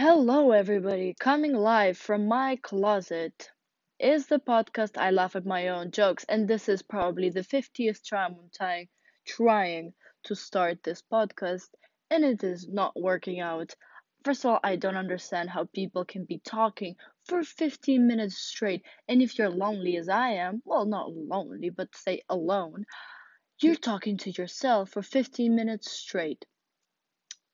Hello, everybody. Coming live from my closet is the podcast I laugh at my own jokes, and this is probably the 50th time I'm trying, trying to start this podcast, and it is not working out. First of all, I don't understand how people can be talking for 15 minutes straight, and if you're lonely as I am, well, not lonely, but say alone, you're talking to yourself for 15 minutes straight.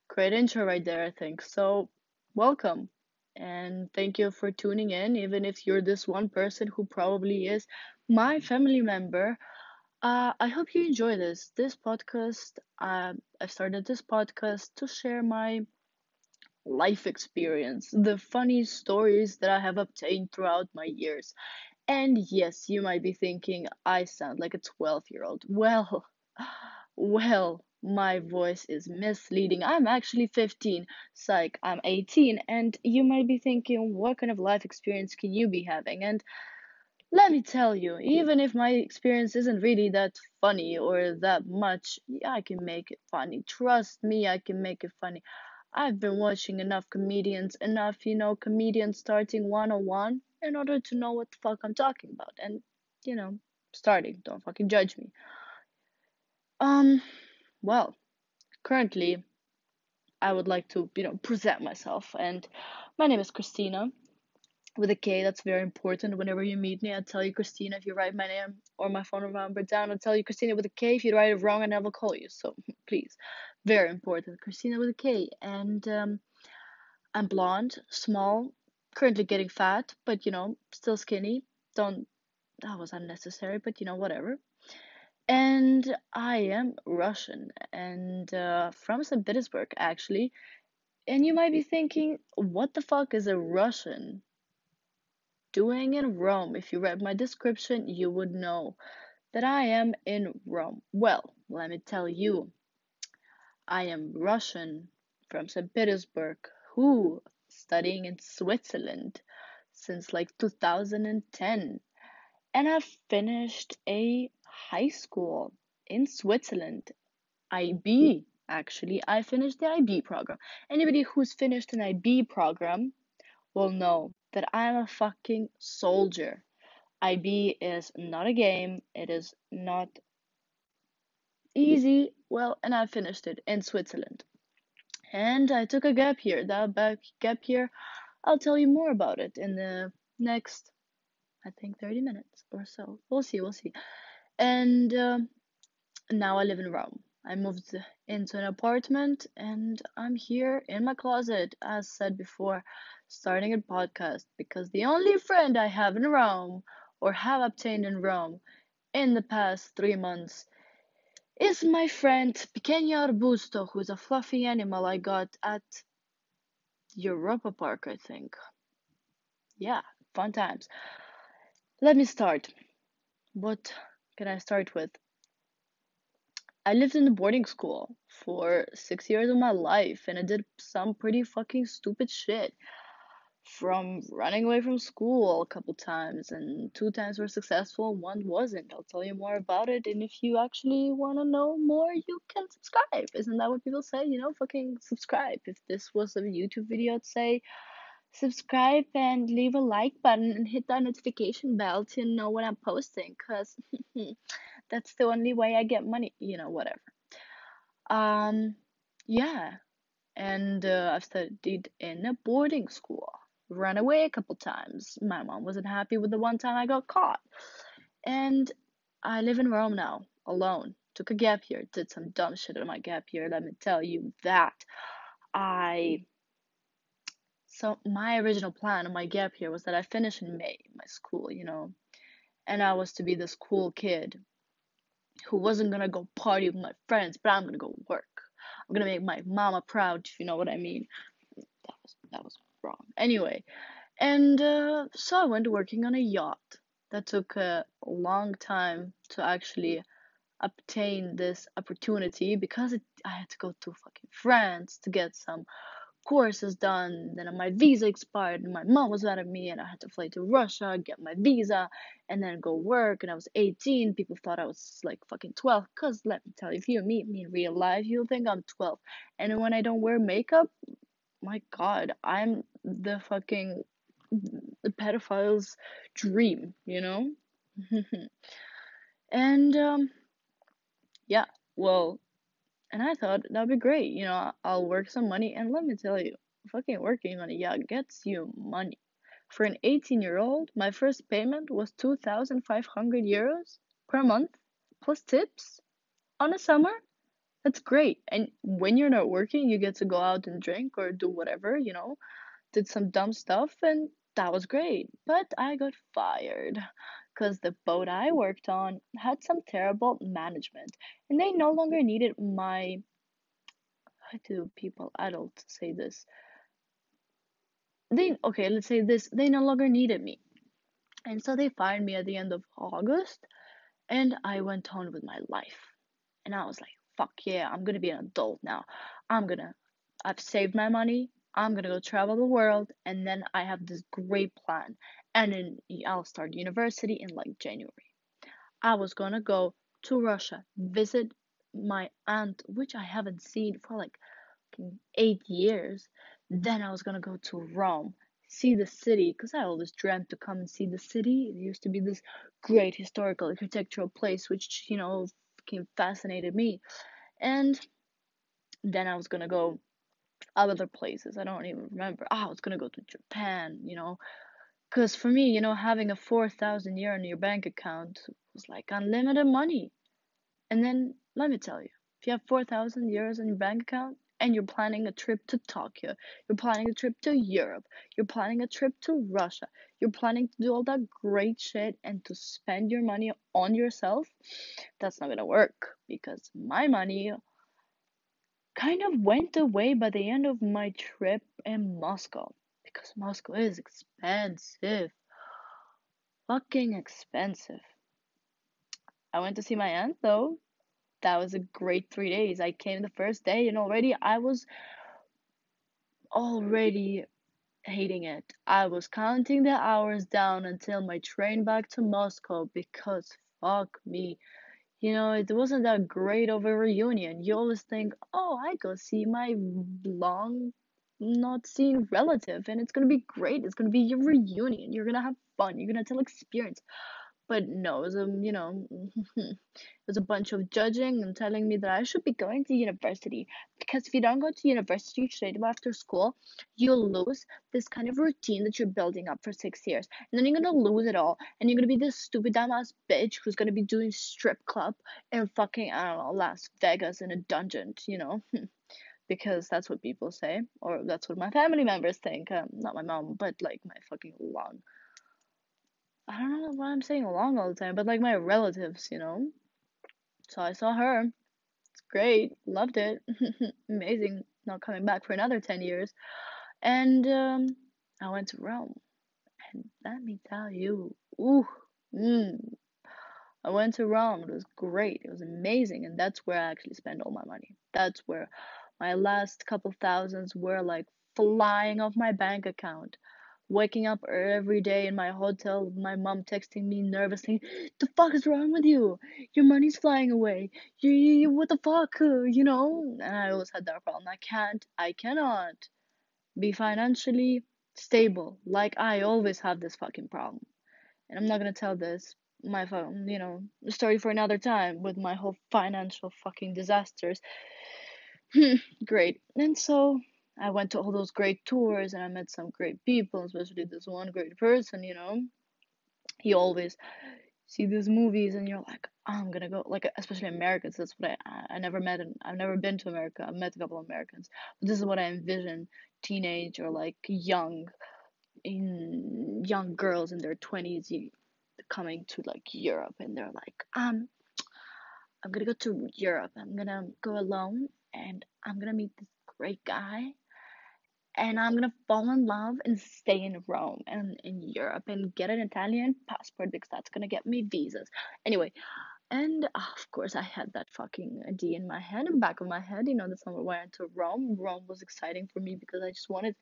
Great intro right there, I think. So, welcome. And thank you for tuning in. Even if you're this one person who probably is my family member uh, i hope you enjoy this. This podcast uh, i started this podcast to share my life experience the funny stories that i have obtained throughout my years. And yes you might be thinking i sound like a 12 year old well well my voice is misleading. I'm actually 15. Psych, I'm 18. And you might be thinking, what kind of life experience can you be having? And let me tell you, even if my experience isn't really that funny or that much, yeah, I can make it funny. Trust me, I can make it funny. I've been watching enough comedians, enough, you know, comedians starting 101 in order to know what the fuck I'm talking about. And, you know, starting, don't fucking judge me. Um, well, currently, I would like to, you know, present myself. And my name is Christina with a K. That's very important. Whenever you meet me, I tell you Christina if you write my name or my phone number down. I'll tell you Christina with a K. If you write it wrong, I never call you. So please, very important. Christina with a K. And um, I'm blonde, small, currently getting fat, but you know, still skinny. Don't. That was unnecessary, but you know, whatever and I am Russian and uh, from St. Petersburg actually. And you might be thinking, what the fuck is a Russian doing in Rome? If you read my description, you would know that I am in Rome. Well, let me tell you, I am Russian from St. Petersburg who studying in Switzerland since like 2010 and I've finished a high school in Switzerland. IB, hmm. actually. I finished the IB program. Anybody who's finished an IB program will know that I'm a fucking soldier. IB is not a game, it is not easy. Well, and I finished it in Switzerland. And I took a gap year. That back gap year, I'll tell you more about it in the next, I think, 30 minutes or so. We'll see, we'll see and uh, now I live in Rome. I moved into an apartment and I'm here in my closet, as said before, starting a podcast because the only friend I have in Rome or have obtained in Rome in the past three months is my friend Pequeño Arbusto, who is a fluffy animal I got at Europa Park, I think. Yeah, fun times. Let me start. What can I start with? I lived in a boarding school for six years of my life and I did some pretty fucking stupid shit. From running away from school a couple times, and two times were successful, one wasn't. I'll tell you more about it, and if you actually want to know more, you can subscribe. Isn't that what people say? You know, fucking subscribe. If this was a YouTube video, I'd say subscribe and leave a like button and hit that notification bell to know when I'm posting because that's the only way I get money, you know, whatever. Um, yeah, and uh, I've studied in a boarding school, ran away a couple times. My mom wasn't happy with the one time I got caught, and I live in Rome now, alone. Took a gap year, did some dumb shit in my gap year, let me tell you that. I so my original plan my gap here was that I finish in May, my school, you know, and I was to be this cool kid who wasn't gonna go party with my friends, but I'm gonna go work. I'm gonna make my mama proud, if you know what I mean. That was that was wrong. Anyway, and uh, so I went working on a yacht. That took a long time to actually obtain this opportunity because it, I had to go to fucking France to get some course is done. Then my visa expired, and my mom was mad at me, and I had to fly to Russia, get my visa, and then go work. And I was 18. People thought I was like fucking 12. Cause let me tell you, if you meet me in real life, you'll think I'm 12. And when I don't wear makeup, my god, I'm the fucking the pedophile's dream, you know? and um yeah, well, and I thought that'd be great, you know, I'll work some money and let me tell you, fucking working money, yeah, gets you money. For an 18 year old, my first payment was 2,500 euros per month plus tips on a summer. That's great. And when you're not working, you get to go out and drink or do whatever, you know, did some dumb stuff, and that was great. But I got fired because the boat I worked on had some terrible management and they no longer needed my. How do people, adults, say this? They, okay, let's say this, they no longer needed me. And so they fired me at the end of August and I went on with my life. And I was like, fuck yeah, I'm gonna be an adult now. I'm gonna, I've saved my money. I'm gonna go travel the world, and then I have this great plan. And then I'll start university in like January. I was gonna go to Russia, visit my aunt, which I haven't seen for like eight years. Then I was gonna go to Rome, see the city, because I always dreamt to come and see the city. It used to be this great historical architectural place, which, you know, fucking fascinated me. And then I was gonna go other places. I don't even remember. Oh, I was gonna go to Japan, you know, because for me, you know, having a four thousand euro in your bank account was like unlimited money. And then let me tell you, if you have four thousand euros in your bank account and you're planning a trip to Tokyo, you're planning a trip to Europe, you're planning a trip to Russia, you're planning to do all that great shit and to spend your money on yourself, that's not gonna work because my money kind of went away by the end of my trip in Moscow because Moscow is expensive. Fucking expensive. I went to see my aunt though. That was a great three days. I came the first day and already I was already hating it. I was counting the hours down until my train back to Moscow because fuck me you know, it wasn't that great of a reunion. You always think, oh, I go see my long not seen relative and it's gonna be great. It's gonna be your reunion. You're gonna have fun. You're gonna tell experience. But no, it was a you know, it was a bunch of judging and telling me that I should be going to university because if you don't go to university straight after school, you'll lose this kind of routine that you're building up for six years, and then you're gonna lose it all, and you're gonna be this stupid dumbass bitch who's gonna be doing strip club in fucking I don't know Las Vegas in a dungeon, you know. because that's what people say, or that's what my family members think. Um, not my mom, but like my fucking long I don't know why I'm saying along all the time, but like my relatives, you know. So I saw her. It's great. Loved it. Amazing. Not coming back for another 10 years. And um, I went to Rome. And let me tell you, ooh, mm, I went to Rome. It was great. It was amazing. And that's where I actually spent all my money. That's where my last couple thousands were like flying off my bank account waking up every day in my hotel my mom texting me nervously, the fuck is wrong with you? Your money's flying away. You, you what the fuck? You know? And I always had that problem. I can't, I cannot be financially stable. Like I always have this fucking problem. And I'm not gonna tell this my phone, you know, story for another time with my whole financial fucking disasters. Great. And so I went to all those great tours and I met some great people, especially this one great person, you know. He always see these movies and you're like, oh, I'm gonna go like especially Americans, that's what I I never met and I've never been to America. I've met a couple of Americans. But this is what I envision teenage or like young in young girls in their twenties coming to like Europe and they're like, um I'm gonna go to Europe. I'm gonna go alone and I'm gonna meet this great guy and I'm gonna fall in love and stay in Rome and in Europe and get an Italian passport because that's gonna get me visas. Anyway, and uh, of course I had that fucking idea in my head and back of my head. You know, the summer went to Rome. Rome was exciting for me because I just wanted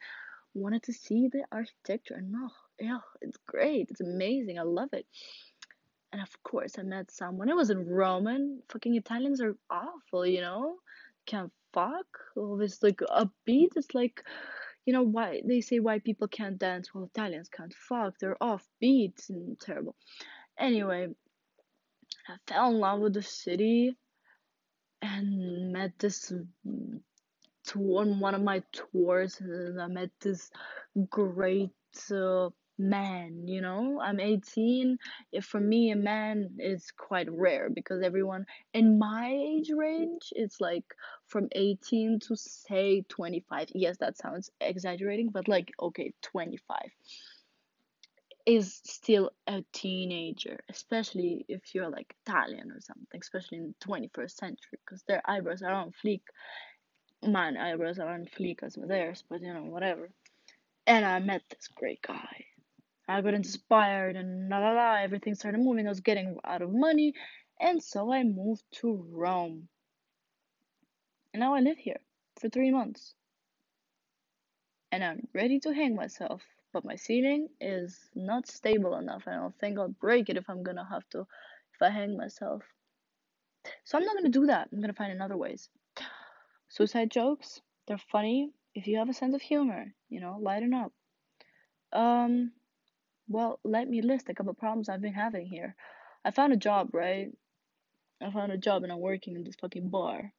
wanted to see the architecture and oh yeah, it's great. It's amazing. I love it. And of course I met someone. It wasn't Roman. Fucking Italians are awful, you know? Can't fuck. Always like upbeat. It's like you know why they say why people can't dance well Italians can't fuck they're off beats and terrible anyway I fell in love with the city and met this tour on one of my tours and I met this great uh, man you know I'm 18 if for me a man is quite rare because everyone in my age range it's like from 18 to say 25 yes that sounds exaggerating but like okay 25 is still a teenager, especially if you're like Italian or something, especially in the 21st century, because their eyebrows are on fleek. Mine eyebrows are on fleek as theirs, but you know, whatever. And I met this great guy. I got inspired and la la la, everything started moving. I was getting out of money, and so I moved to Rome. And now I live here for three months. And I'm ready to hang myself but my ceiling is not stable enough. and I don't think I'll break it if I'm gonna have to, if I hang myself. So I'm not gonna do that. I'm gonna find another ways. Suicide jokes, they're funny if you have a sense of humor, you know, lighten up. Um, well, let me list a couple problems I've been having here. I found a job, right? I found a job and I'm working in this fucking bar.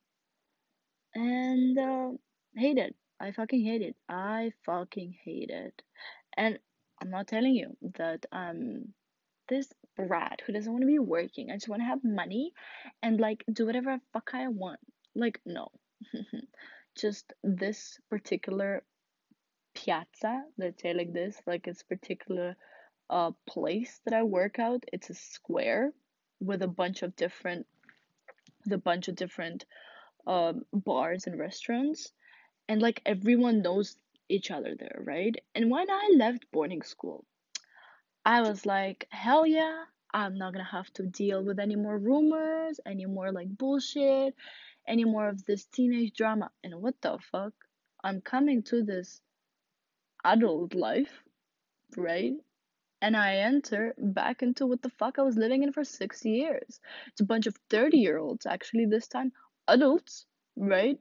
And, uh, hate it. I fucking hate it. I fucking hate it. And I'm not telling you that I'm this brat who doesn't want to be working. I just want to have money and like do whatever fuck I want. Like, no. just this particular piazza, let's say like this, like it's particular uh place that I work out. It's a square with a bunch of different a bunch of different um bars and restaurants and like everyone knows each other there, right? And when I left boarding school, I was like, hell yeah, I'm not gonna have to deal with any more rumors, any more like bullshit, any more of this teenage drama. And what the fuck? I'm coming to this adult life, right? And I enter back into what the fuck I was living in for six years. It's a bunch of 30 year olds, actually, this time, adults, right?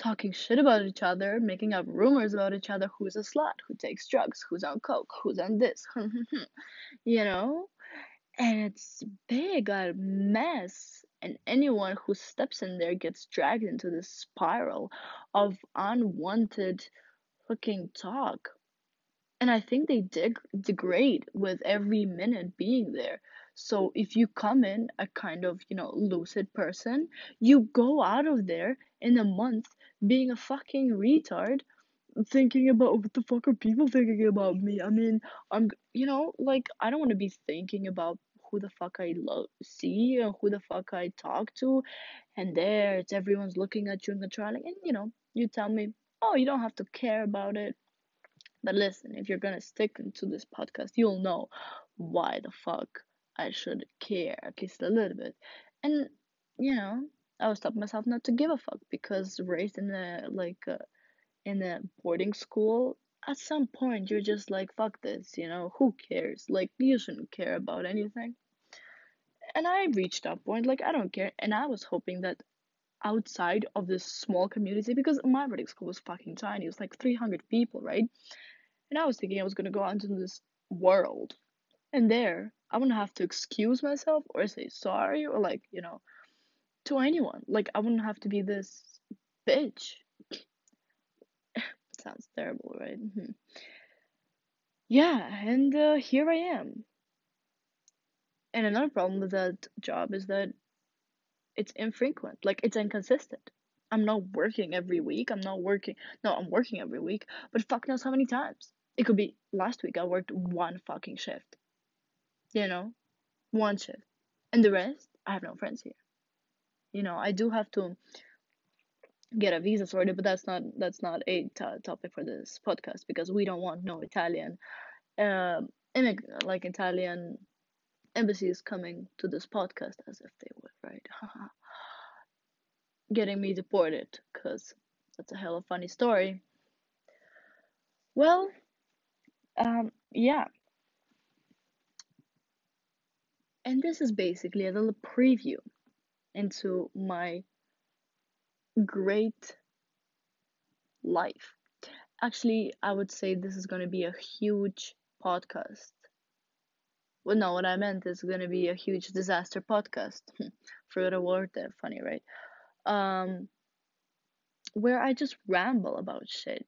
talking shit about each other, making up rumors about each other who's a slut, who takes drugs, who's on coke, who's on this, you know? And it's big, a mess. And anyone who steps in there gets dragged into this spiral of unwanted fucking talk. And I think they dig- degrade with every minute being there. So if you come in a kind of, you know, lucid person, you go out of there in a month being a fucking retard thinking about what the fuck are people thinking about me. I mean, I'm you know, like I don't want to be thinking about who the fuck I love see and who the fuck I talk to and there it's everyone's looking at you and controlling and you know, you tell me, "Oh, you don't have to care about it." But listen, if you're to stick into this podcast, you'll know why the fuck I should care at least a little bit. And you know, I was stopping myself not to give a fuck because raised in a like uh, in a boarding school, at some point you're just like fuck this, you know, who cares? Like you shouldn't care about anything. And I reached that point like I don't care and I was hoping that outside of this small community because my boarding school was fucking tiny. It was like 300 people, right? And I was thinking I was to go out into this world. And there, I wouldn't have to excuse myself or say sorry or like, you know, to anyone. Like I wouldn't have to be this bitch. Sounds terrible, right? Mm-hmm. Yeah, and uh, here I am. And another problem with that job is that it's infrequent. Like it's inconsistent. I'm not working every week. I'm not working. No, I'm working every week. But fuck knows how many times. It could be last week I worked one fucking shift. You know, one shift, and the rest I have no friends here you know i do have to get a visa sorted but that's not that's not a t- topic for this podcast because we don't want no italian uh, immig- like italian embassies coming to this podcast as if they would right getting me deported because that's a hell of a funny story well um yeah and this is basically a little preview into my great life. actually, I would say this is going to be a huge podcast. Well, no, what I meant is going to be a huge disaster podcast. Forgot a word there. Funny, right? Um, where I just ramble about shit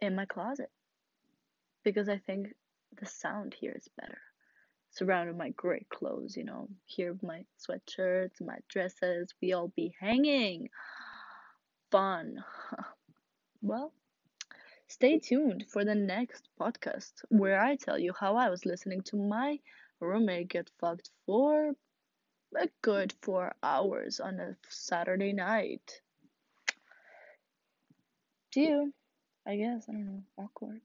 in my closet because I think the sound here is better. Surrounded by great clothes, you know. Here, my sweatshirts, my dresses, we all be hanging. Fun. well, stay tuned for the next podcast where I tell you how I was listening to my roommate get fucked for a good four hours on a Saturday night. See you. I guess. I don't know. Awkward.